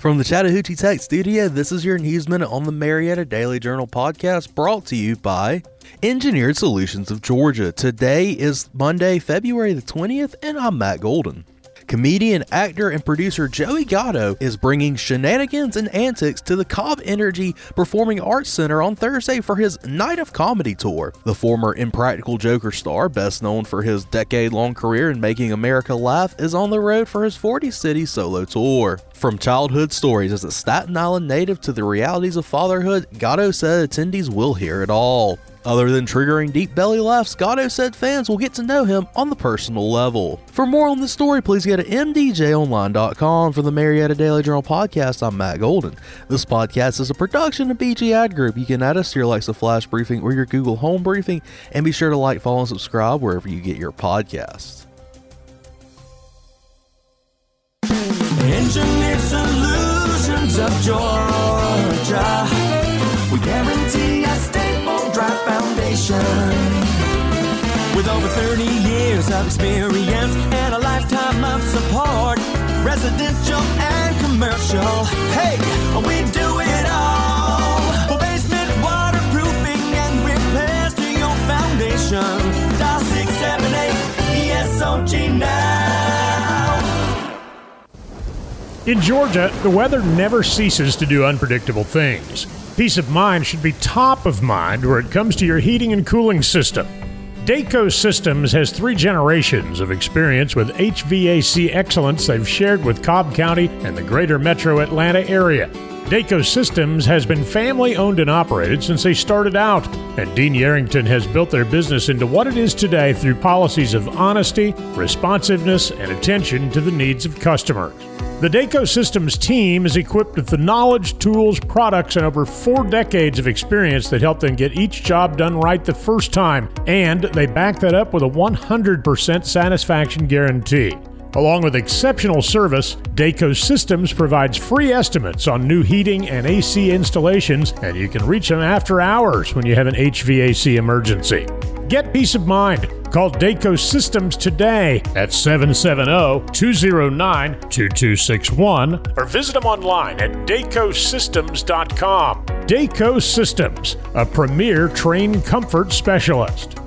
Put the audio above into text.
From the Chattahoochee Tech Studio, this is your News Minute on the Marietta Daily Journal podcast brought to you by Engineered Solutions of Georgia. Today is Monday, February the 20th, and I'm Matt Golden. Comedian, actor, and producer Joey Gatto is bringing shenanigans and antics to the Cobb Energy Performing Arts Center on Thursday for his Night of Comedy tour. The former Impractical Joker star, best known for his decade long career in making America laugh, is on the road for his 40 city solo tour. From childhood stories as a Staten Island native to the realities of fatherhood, Gatto said attendees will hear it all. Other than triggering deep belly laughs, Gatto said fans will get to know him on the personal level. For more on this story, please go to mdjonline.com. For the Marietta Daily Journal podcast, I'm Matt Golden. This podcast is a production of BG Ad Group. You can add us to your Alexa Flash Briefing or your Google Home Briefing, and be sure to like, follow, and subscribe wherever you get your podcasts. Solutions of Georgia. Of experience and a lifetime of support, residential and commercial. Hey, we do it all. For basement waterproofing and repairs to your foundation. Dial 678 ESOG now. In Georgia, the weather never ceases to do unpredictable things. Peace of mind should be top of mind where it comes to your heating and cooling system. Daco Systems has three generations of experience with HVAC excellence they've shared with Cobb County and the greater metro Atlanta area. Daco Systems has been family owned and operated since they started out, and Dean Yarrington has built their business into what it is today through policies of honesty, responsiveness, and attention to the needs of customers. The Daco Systems team is equipped with the knowledge, tools, products, and over four decades of experience that help them get each job done right the first time, and they back that up with a 100% satisfaction guarantee. Along with exceptional service, Daco Systems provides free estimates on new heating and AC installations, and you can reach them after hours when you have an HVAC emergency. Get peace of mind. Call Daco Systems today at 770 209 2261 or visit them online at dacosystems.com. Daco Systems, a premier Trane comfort specialist.